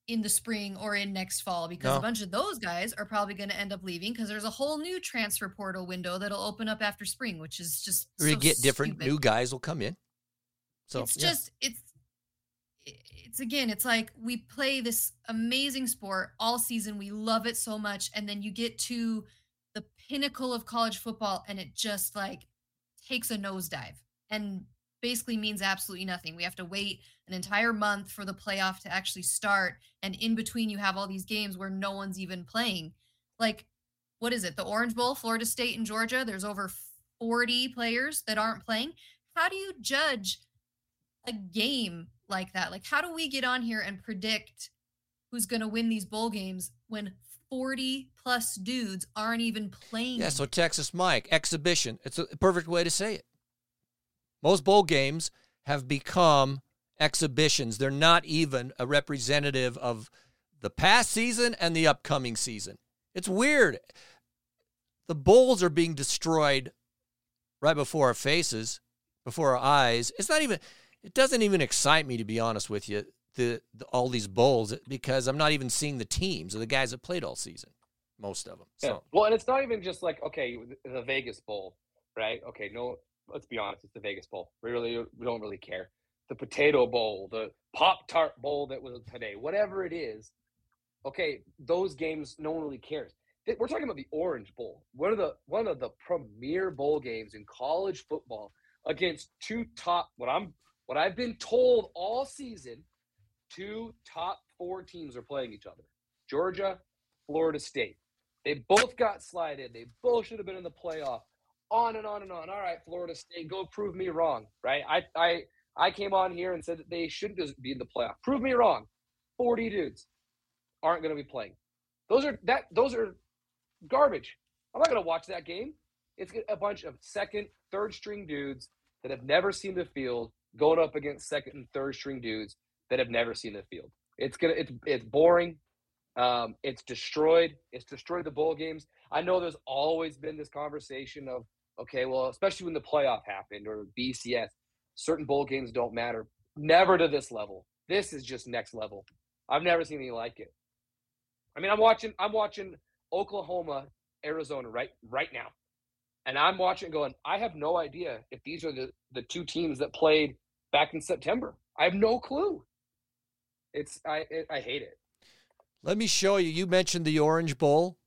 in the spring or in next fall because no. a bunch of those guys are probably going to end up leaving because there's a whole new transfer portal window that'll open up after spring, which is just we so get different stupid. new guys will come in. So it's yeah. just it's it's again, it's like we play this amazing sport all season. We love it so much. And then you get to the pinnacle of college football and it just like takes a nosedive and basically means absolutely nothing. We have to wait an entire month for the playoff to actually start. And in between, you have all these games where no one's even playing. Like, what is it? The Orange Bowl, Florida State and Georgia. There's over 40 players that aren't playing. How do you judge a game like that? Like, how do we get on here and predict who's going to win these bowl games when 40 plus dudes aren't even playing? Yeah, so Texas Mike, exhibition. It's a perfect way to say it. Most bowl games have become exhibitions. They're not even a representative of the past season and the upcoming season. It's weird. The bowls are being destroyed right before our faces, before our eyes. It's not even it doesn't even excite me to be honest with you. The, the, all these bowls because I'm not even seeing the teams or the guys that played all season, most of them. So. Yeah. Well, and it's not even just like okay, the Vegas Bowl, right? Okay, no, let's be honest, it's the Vegas Bowl. We really we don't really care. The Potato Bowl, the Pop Tart Bowl that was today, whatever it is. Okay, those games no one really cares. we're talking about the Orange Bowl, one of the one of the premier bowl games in college football against two top what I'm what I've been told all season, two top four teams are playing each other. Georgia, Florida State. They both got slided. They both should have been in the playoff. On and on and on. All right, Florida State, go prove me wrong. Right? I I I came on here and said that they shouldn't be in the playoff. Prove me wrong. Forty dudes aren't going to be playing. Those are that. Those are garbage. I'm not going to watch that game. It's a bunch of second, third string dudes that have never seen the field going up against second and third string dudes that have never seen the field. It's gonna. It's it's boring. Um, it's destroyed. It's destroyed the bowl games. I know there's always been this conversation of okay, well, especially when the playoff happened or BCS, certain bowl games don't matter. Never to this level. This is just next level. I've never seen anything like it. I mean, I'm watching. I'm watching Oklahoma, Arizona right right now, and I'm watching going. I have no idea if these are the the two teams that played back in September. I have no clue. It's I it, I hate it. Let me show you. You mentioned the Orange Bowl.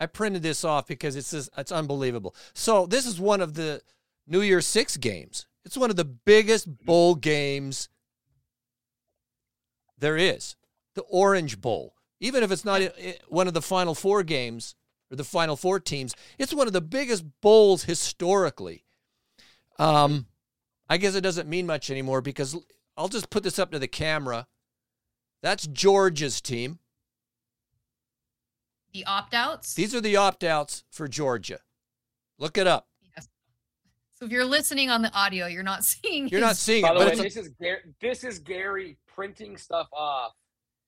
I printed this off because it's just, it's unbelievable. So this is one of the New Year's Six games. It's one of the biggest bowl games there is. The Orange Bowl. Even if it's not one of the Final Four games or the Final Four teams, it's one of the biggest bowls historically. Um, I guess it doesn't mean much anymore because I'll just put this up to the camera. That's Georgia's team. The opt outs? These are the opt outs for Georgia. Look it up. Yes. So if you're listening on the audio, you're not <laughs> seeing. You're his... not seeing By it. the way, this is Gary, this is Gary printing stuff off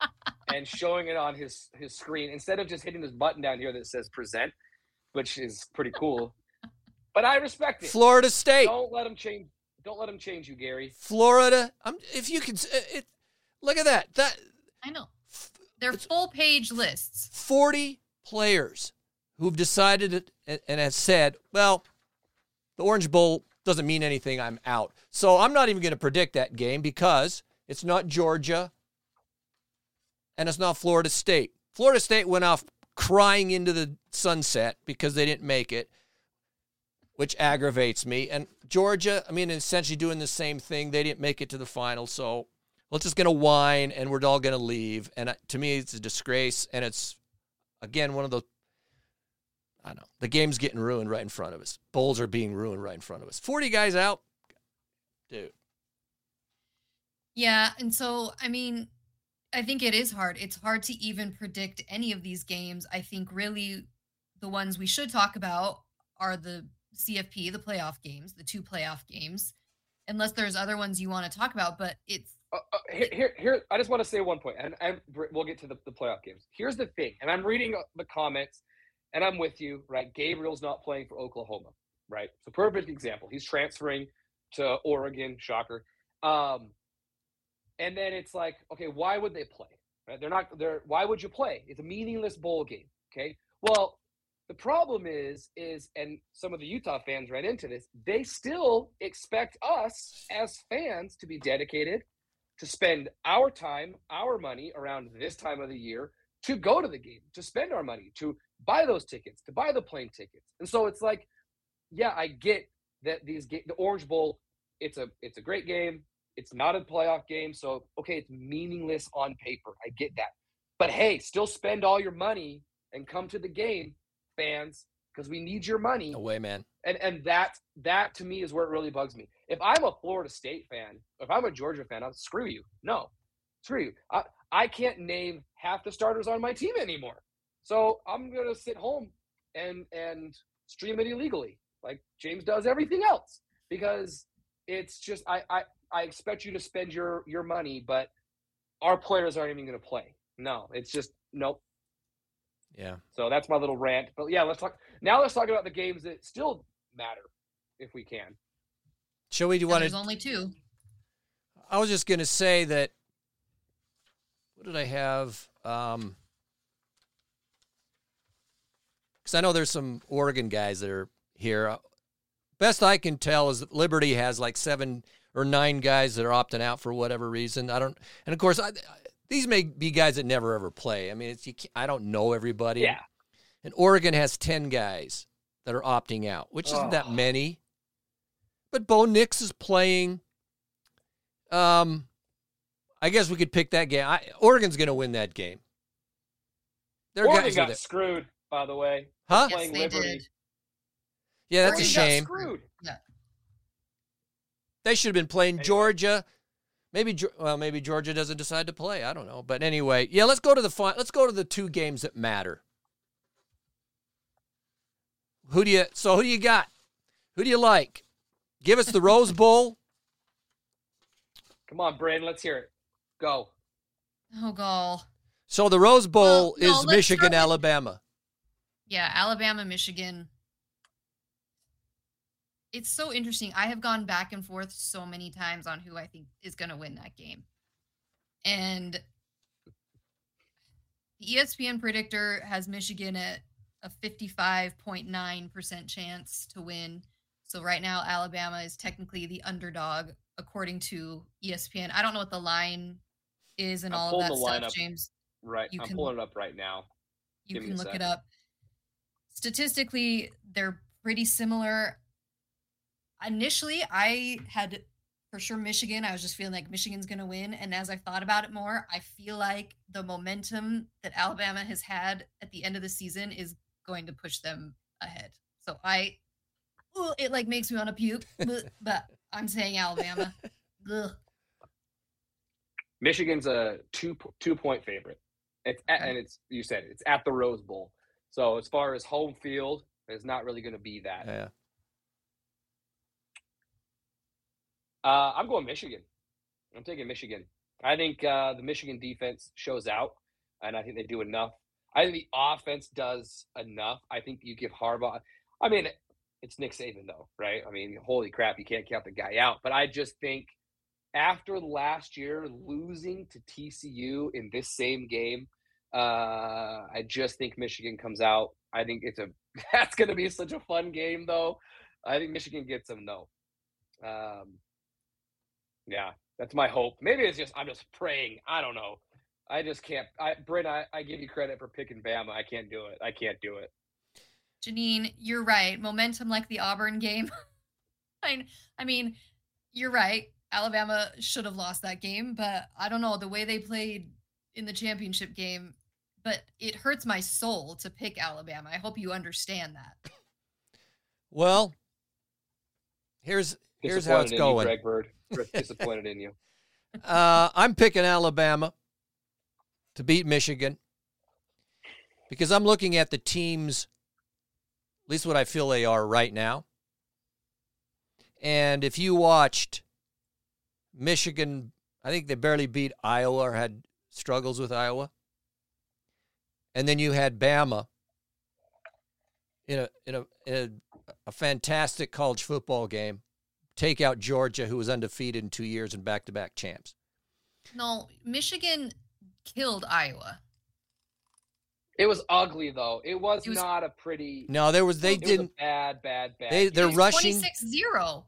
<laughs> and showing it on his his screen instead of just hitting this button down here that says present, which is pretty cool. But I respect it. Florida State. Don't let him change. Don't let him change you, Gary. Florida. I'm, if you can, uh, it, look at that. That I know. They're full page lists. Forty players who've decided it and have said, "Well, the Orange Bowl doesn't mean anything. I'm out." So I'm not even going to predict that game because it's not Georgia and it's not Florida State. Florida State went off crying into the sunset because they didn't make it, which aggravates me. And Georgia, I mean, essentially doing the same thing. They didn't make it to the final, so we're just going to whine and we're all going to leave. And to me, it's a disgrace. And it's, again, one of the, I don't know, the game's getting ruined right in front of us. Bowls are being ruined right in front of us. 40 guys out. Dude. Yeah. And so, I mean, I think it is hard. It's hard to even predict any of these games. I think really the ones we should talk about are the CFP, the playoff games, the two playoff games, unless there's other ones you want to talk about. But it's uh, uh, here, here, here. I just want to say one point, and, we'll get to the, the playoff games. Here's the thing, and I'm reading uh, the comments, and I'm with you, right? Gabriel's not playing for Oklahoma, right? It's a perfect example. He's transferring to Oregon. Shocker. Um, and then it's like, okay, why would they play? Right? They're not. They're. Why would you play? It's a meaningless bowl game. Okay. Well, the problem is, is, and some of the Utah fans ran into this. They still expect us as fans to be dedicated, to spend our time, our money around this time of the year to go to the game, to spend our money, to buy those tickets, to buy the plane tickets. And so it's like, yeah, I get that these the Orange Bowl, it's a it's a great game. It's not a playoff game, so okay, it's meaningless on paper. I get that. But hey, still spend all your money and come to the game, fans, because we need your money. Away, man. And and that that to me is where it really bugs me. If I'm a Florida State fan, if I'm a Georgia fan, I'll screw you. No, screw you. I I can't name half the starters on my team anymore. So I'm gonna sit home and and stream it illegally, like James does everything else, because it's just I I I expect you to spend your your money, but our players aren't even going to play. No, it's just nope. Yeah. So that's my little rant. But yeah, let's talk now. Let's talk about the games that still matter, if we can. Shall we? Do you want There's only two. I was just going to say that. What did I have? Um, because I know there's some Oregon guys that are here. Best I can tell is that Liberty has like seven or nine guys that are opting out for whatever reason. I don't, and of course, I, these may be guys that never ever play. I mean, it's you I don't know everybody. Yeah. and Oregon has 10 guys that are opting out, which isn't Oh. that many. But Bo Nix is playing. Um, I guess we could pick that game. I, Oregon's going to win that game. Their Oregon guys are got there. screwed, by the way. Huh? Yes, Playing they Liberty. did. Yeah, that's a Oregon got shame. screwed. They should have been playing Anyway. Georgia. Maybe well, maybe Georgia doesn't decide to play. I don't know. But anyway, yeah, let's go to the fi- let's go to the two games that matter. Who do you so who do you got? Who do you like? Give us the Rose Bowl. Come on, Brandon, let's hear it. Go. Oh, goal. So the Rose Bowl Well, no, is let's Michigan, start with- Alabama. Yeah, Alabama, Michigan. It's so interesting. I have gone back and forth so many times on who I think is going to win that game. And the ESPN predictor has Michigan at a 55.9% chance to win. So right now, Alabama is technically the underdog, according to ESPN. I don't know what the line is and I'm all of that stuff. James. Right. You I'm can- pulling it up right now. You Give can look it up. Statistically, they're pretty similar. Initially, I had for sure Michigan. I was just feeling like Michigan's going to win. And as I've thought about it more, I feel like the momentum that Alabama has had at the end of the season is going to push them ahead. So I, Ugh, it like makes me want to puke, <laughs> but, but I'm saying Alabama. Ugh. Michigan's a two two point favorite. It's at, and it's you said it, it's at the Rose Bowl. So as far as home field, it's not really going to be that. Yeah. Uh, I'm going Michigan. I'm taking Michigan. I think uh, the Michigan defense shows out, and I think they do enough. I think the offense does enough. I think you give Harbaugh. I mean, it's Nick Saban though, right? I mean, holy crap, you can't count the guy out. But I just think after last year losing to TCU in this same game, uh, I just think Michigan comes out. I think it's a <laughs> that's going to be such a fun game though. I think Michigan gets them though. Um, yeah, that's my hope. Maybe it's just I'm just praying. I don't know. I just can't. I Brent, I, I give you credit for picking Bama. I can't do it. I can't do it. Janine, you're right. Momentum like the Auburn game. <laughs> I, I mean, you're right. Alabama should have lost that game, but I don't know the way they played in the championship game. But it hurts my soul to pick Alabama. I hope you understand that. Well, here's here's how it's Disappointed in you, going. Greg Bird. <laughs> Disappointed in you. Uh, I'm picking Alabama to beat Michigan because I'm looking at the teams, at least what I feel they are right now. And if you watched Michigan, I think they barely beat Iowa or had struggles with Iowa. And then you had Bama in a in a in a, a fantastic college football game take out Georgia, who was undefeated in two years and back to back champs. No, Michigan killed Iowa. It was ugly though. It was, It was- not a pretty. No, there was they it was a didn't. bad, bad, bad. They- they're It was rushing- 26-0.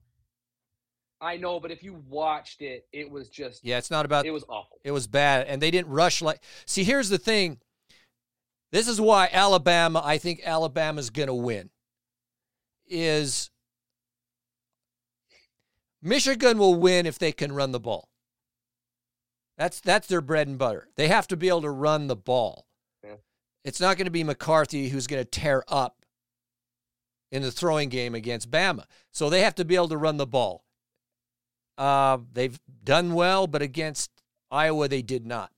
I know, but if you watched it, it was just. Yeah, it's not about. It was awful. It was bad, and they didn't rush like. See, here's the thing. This is why Alabama. I think Alabama's going to win. Is Michigan will win if they can run the ball. That's that's their bread and butter. They have to be able to run the ball. Yeah. It's not going to be McCarthy who's going to tear up in the throwing game against Bama. So they have to be able to run the ball. Uh, they've done well, but against Iowa, they did not.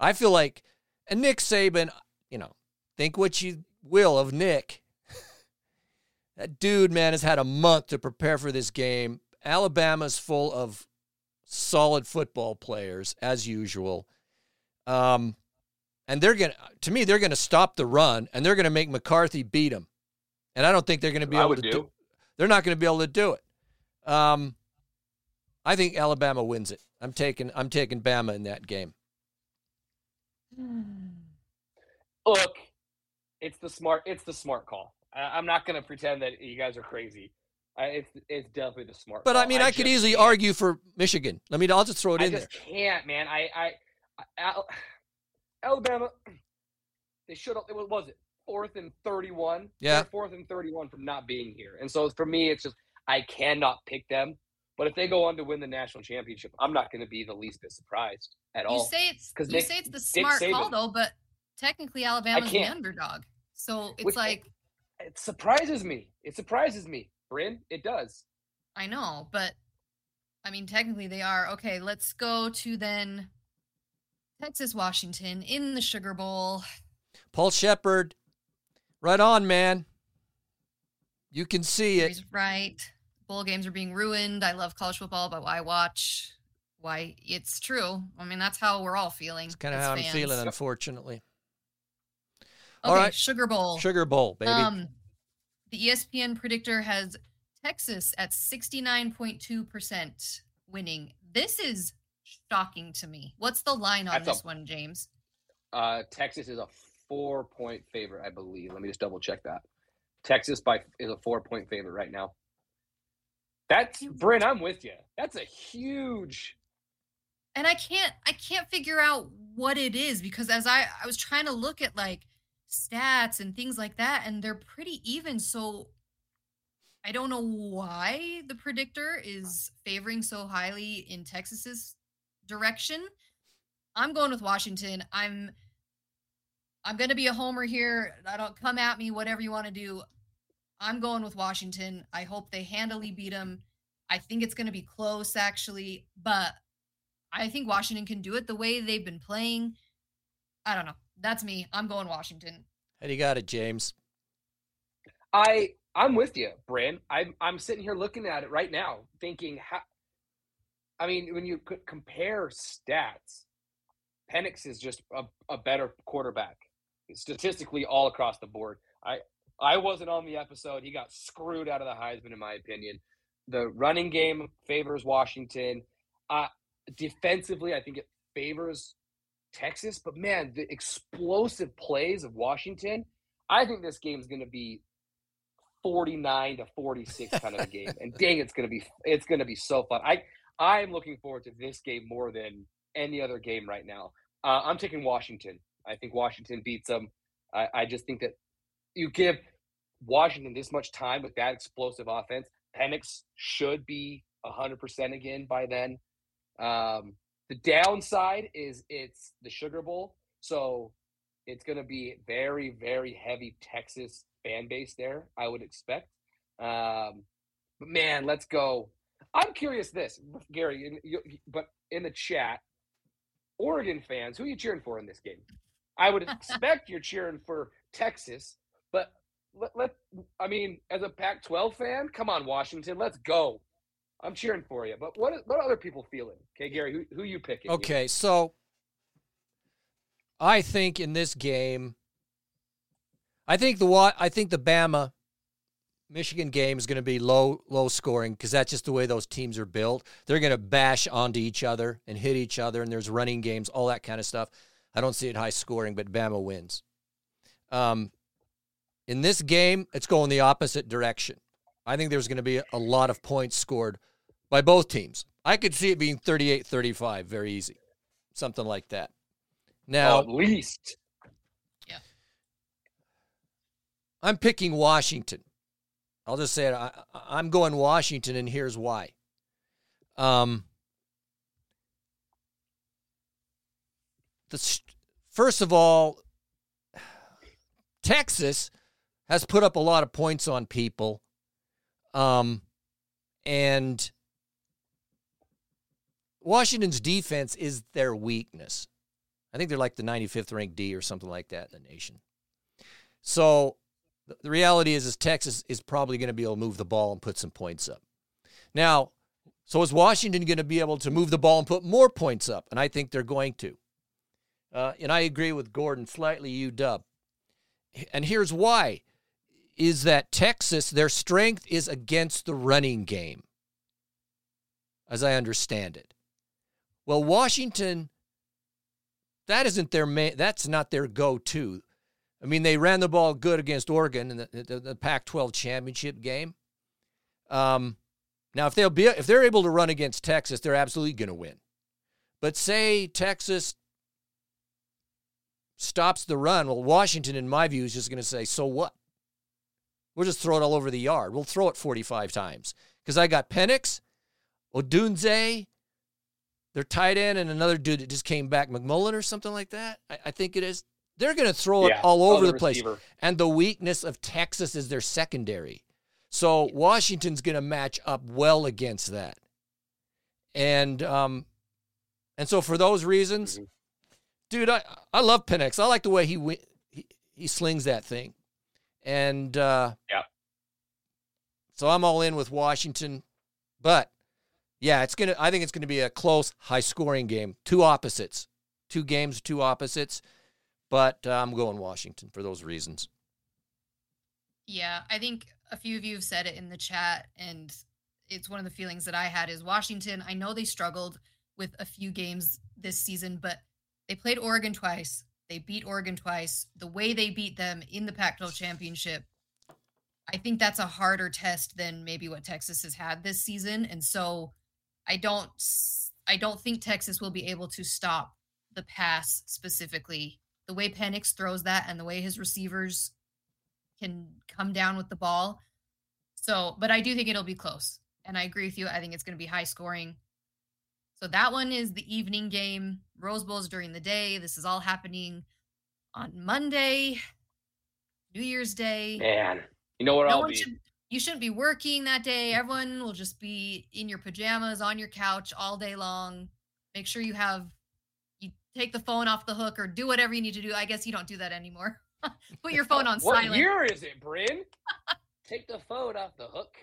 I feel like, and Nick Saban, you know, think what you will of Nick. <laughs> that dude, man, has had a month to prepare for this game. Alabama's full of solid football players, as usual. Um, and they're going to, to me, they're going to stop the run and they're going to make McCarthy beat them. And I don't think they're going to be I able to do. they're not going to be able to do it. Um, I think Alabama wins it. I'm taking I'm taking Bama in that game. Look, it's the smart. It's the smart call. I'm not going to pretend that you guys are crazy. I, it's it's definitely the smart. But I mean, I, could easily can't- argue for Michigan. Let me. I'll just throw it I in there. I just can't, man. I, I, I Al- <sighs> Alabama. <clears throat> They should have. What was it? fourth and 31. Yeah. They're fourth and 31 from not being here. And so for me, it's just, I cannot pick them. But if they go on to win the national championship, I'm not going to be the least bit surprised at You all. say it's 'Cause you Nick- say it's the smart call though, but technically Alabama's the underdog. So it's Which- like it surprises me. It surprises me, Bryn. It does. I know, but I mean technically they are. Okay, let's go to then Texas Washington in the Sugar Bowl. Paul Shepard, right on, man. You can see it. He's right. Bowl games are being ruined. I love college football, but why watch? Why it's true. I mean, that's how we're all feeling. It's kind of as how I'm feeling, unfortunately. Okay, All right. Sugar Bowl. Sugar Bowl, baby. Um, the ESPN predictor has Texas at 69.2% winning. This is shocking to me. What's the line on That's a- this one, James? Uh, Texas is a four point favorite, I believe. Let me just double check that. Texas by is a four point favorite right now. That's Bryn, I'm with you. That's a huge and I can't I can't figure out what it is because as I I was trying to look at like stats and things like that and they're pretty even so I don't know why the predictor is favoring so highly in Texas's direction. I'm going with Washington. I'm I'm going to be a homer here. I don't come at me whatever you want to do. I'm going with Washington. I hope they handily beat them. I think it's going to be close actually, but I think Washington can do it the way they've been playing. I don't know. That's me. I'm going Washington. How do you got it, James? I I'm with you, Bryn. I'm I'm sitting here looking at it right now, thinking how. I mean, when you c- compare stats, Penix is just a, a better quarterback, statistically all across the board. I I wasn't on the episode. He got screwed out of the Heisman, in my opinion. The running game favors Washington. Uh, defensively, I think it favors Texas. But man, the explosive plays of Washington. I think this game is going to be 49 to 46 kind of a game. And dang, it's gonna be it's gonna be so fun. I I'm looking forward to this game more than any other game right now. Uh, I'm taking Washington. I think Washington beats them. I, I just think that you give Washington this much time with that explosive offense. Penix should be 100% again by then. Um, the downside is it's the Sugar Bowl, so it's going to be very, very heavy Texas fan base there. I would expect. Um, but man, let's go. I'm curious. This Gary, in, you, but in the chat, Oregon fans, who are you cheering for in this game? I would <laughs> expect you're cheering for Texas, but let, let I mean, as a Pac-12 fan, come on, Washington, let's go. I'm cheering for you. But what what are other people feeling? Okay, Gary, who who you picking? Okay, so I think in this game, I think the I think the Bama Michigan game is going to be low low scoring because that's just the way those teams are built. They're going to bash onto each other and hit each other, and there's running games, all that kind of stuff. I don't see it high scoring, but Bama wins. Um, in this game, it's going the opposite direction. I think there's going to be a lot of points scored by both teams. I could see it being 38 35, very easy, something like that. Now, at least. Yeah. I'm picking Washington. I'll just say it. I, I'm going Washington, and here's why. Um, the, first of all, Texas has put up a lot of points on people. Um, and Washington's defense is their weakness. I think they're like the 95th ranked D or something like that in the nation. So the reality is, is Texas is probably going to be able to move the ball and put some points up. Now, so is Washington going to be able to move the ball and put more points up? And I think they're going to. Uh, and I agree with Gordon slightly. You dub. And here's why: is that Texas their strength is against the running game, as I understand it. Well, Washington, that isn't their main. That's not their go-to. I mean, they ran the ball good against Oregon in the, the, the Pac-12 championship game. Um, now, if they'll be if they're able to run against Texas, they're absolutely going to win. But say Texas stops the run, well, Washington, in my view, is just going to say, so what? We'll just throw it all over the yard. We'll throw it 45 times. Because I got Penix, Odunze, their tight end, and another dude that just came back, McMillan or something like that. I, I think it is. They're going to throw it Yeah, all over the place. receiver. And the weakness of Texas is their secondary. So Washington's going to match up well against that. And um, and so for those reasons, Mhm. dude, I I love Penix. I like the way he he, he slings that thing. And uh, Yeah. So I'm all in with Washington, but yeah, it's gonna. I think it's gonna be a close, high-scoring game. Two opposites, two games, two opposites. But uh, I'm going Washington for those reasons. Yeah, I think a few of you have said it in the chat, and it's one of the feelings that I had is Washington. I know they struggled with a few games this season, but they played Oregon twice. They beat Oregon twice. The way they beat them in the Pac 12 championship, I think that's a harder test than maybe what Texas has had this season. And so I don't I don't think Texas will be able to stop the pass specifically. The way Penix throws that and the way his receivers can come down with the ball. So, but I do think it'll be close. And I agree with you. I think it's going to be high scoring. So that one is the evening game. Rose Bowl's during the day. This is all happening on Monday, New Year's Day. Man, you know what no I'll be? should you shouldn't be working that day. Mm. Everyone will just be in your pajamas on your couch all day long. Make sure you have you take the phone off the hook or do whatever you need to do. I guess you don't do that anymore. <laughs> Put your phone on what silent. year is it, Bryn? Take the phone off the hook.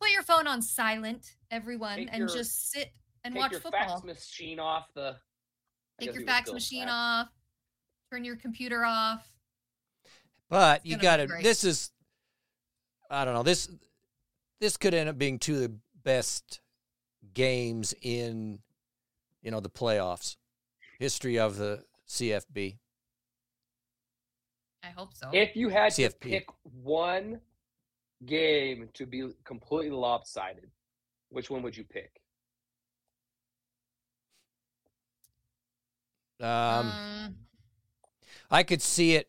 Put your phone on silent, everyone, Take and your- just sit and Take watch your football. fax machine off the. I Take your fax machine fax. off. Turn your computer off. But It's you got to. This is. I don't know. This this could end up being two of the best games in, you know, the playoffs, history of the CFB. I hope so. If you had to pick one game to be completely lopsided, which one would you pick? Um, Um, I could see it.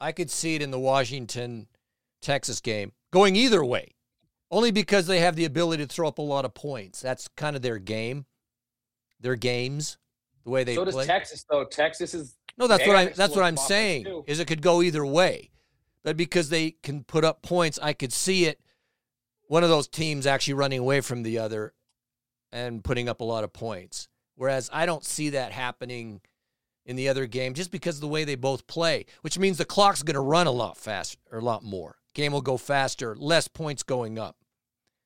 I could see it in the Washington Texas game going either way, only because they have the ability to throw up a lot of points. That's kind of their game, their games, the way they so does play. Texas, though. Texas is No, that's what I'm. That's what I'm saying. too. Is it could go either way, but because they can put up points, I could see it. One of those teams actually running away from the other, and putting up a lot of points. Whereas I don't see that happening in the other game, just because of the way they both play. Which means the clock's going to run a lot faster, or a lot more. Game will go faster, less points going up.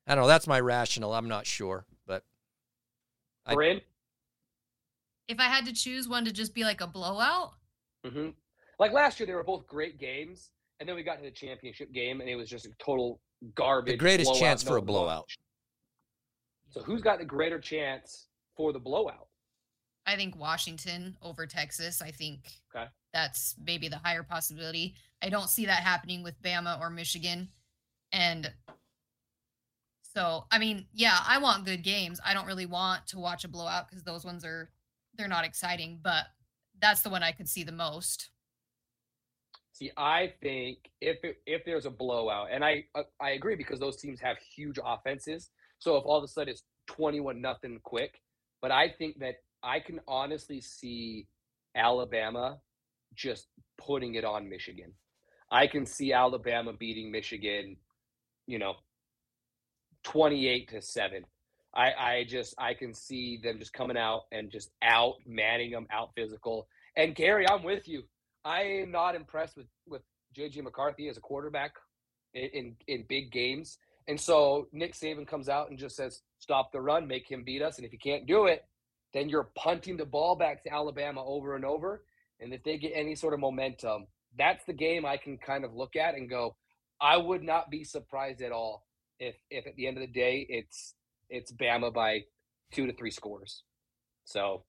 I don't know. That's my rational. I'm not sure, but I- Bryn. if I had to choose one to just be like a blowout, hmm Like last year, they were both great games, and then we got to the championship game, and it was just a total garbage. the greatest blowout, chance for no a blowout. punch. So who's got the greater chance for the blowout? I think Washington over Texas. I think Okay. that's maybe the higher possibility. I don't see that happening with Bama or Michigan. And so, I mean, yeah, I want good games. I don't really want to watch a blowout because those ones are they're not exciting, but that's the one I could see the most. See, I think if it, if there's a blowout, and I uh, I agree because those teams have huge offenses. So if all of a sudden it's twenty-one nothing quick, but I think that I can honestly see Alabama just putting it on Michigan. I can see Alabama beating Michigan, you know, twenty-eight to seven. I I just I can see them just coming out and just out manning them, out physical. And Gary, I'm with you. I am not impressed with with JJ McCarthy as a quarterback in, in in big games. And so Nick Saban comes out and just says, "Stop the run, make him beat us." And if you can't do it, then you're punting the ball back to Alabama over and over. And if they get any sort of momentum, that's the game I can kind of look at and go, I would not be surprised at all if if at the end of the day it's it's Bama by two to three scores. So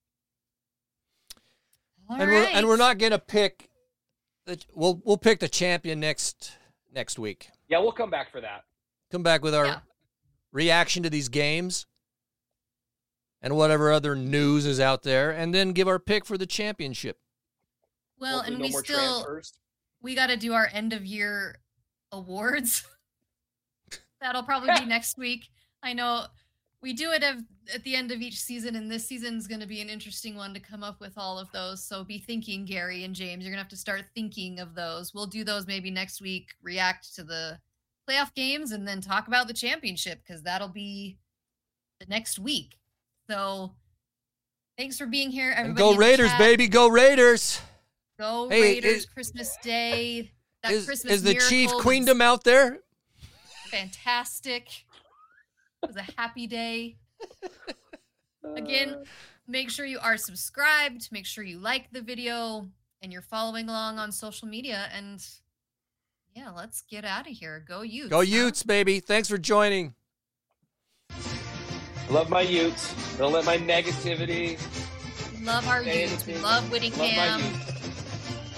All and we're and we're not gonna pick. The, we'll we'll pick the champion next next week. yeah, we'll come back for that. Come back with our Yeah. reaction to these games and whatever other news is out there, and then give our pick for the championship. Well, Hopefully and no we still transfers. we got to do our end of year awards. <laughs> That'll probably be <laughs> next week. I know we do it at, the end of each season, and this season's going to be an interesting one to come up with all of those. So be thinking, Gary and James. You're going to have to start thinking of those. We'll do those maybe next week, react to the playoff games, and then talk about the championship because that'll be the next week. So thanks for being here, And everybody. go Raiders, chat. baby, go Raiders. Go Hey, Raiders! is- Christmas Day. That Is, Christmas is the Chief miracle was Queendom out there? fantastic. It was a happy day. <laughs> Again, make sure you are subscribed. Make sure you like the video and you're following along on social media. And yeah, let's get out of here. Go Utes. Go? Utes, baby. Thanks for joining. love my Utes. Don't let my negativity. Love our Utes. We anything. love Love Whittingham. my Utes.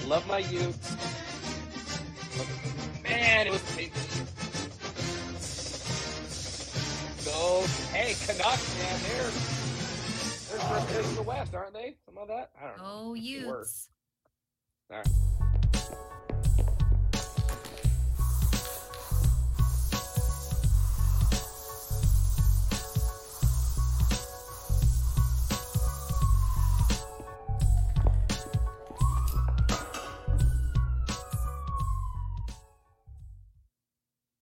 Love my Utes. Man, it was. Go, hey, Canucks, man, they're they're first place in the West, aren't they? Some of that, I don't know. Go They. Utes. All right.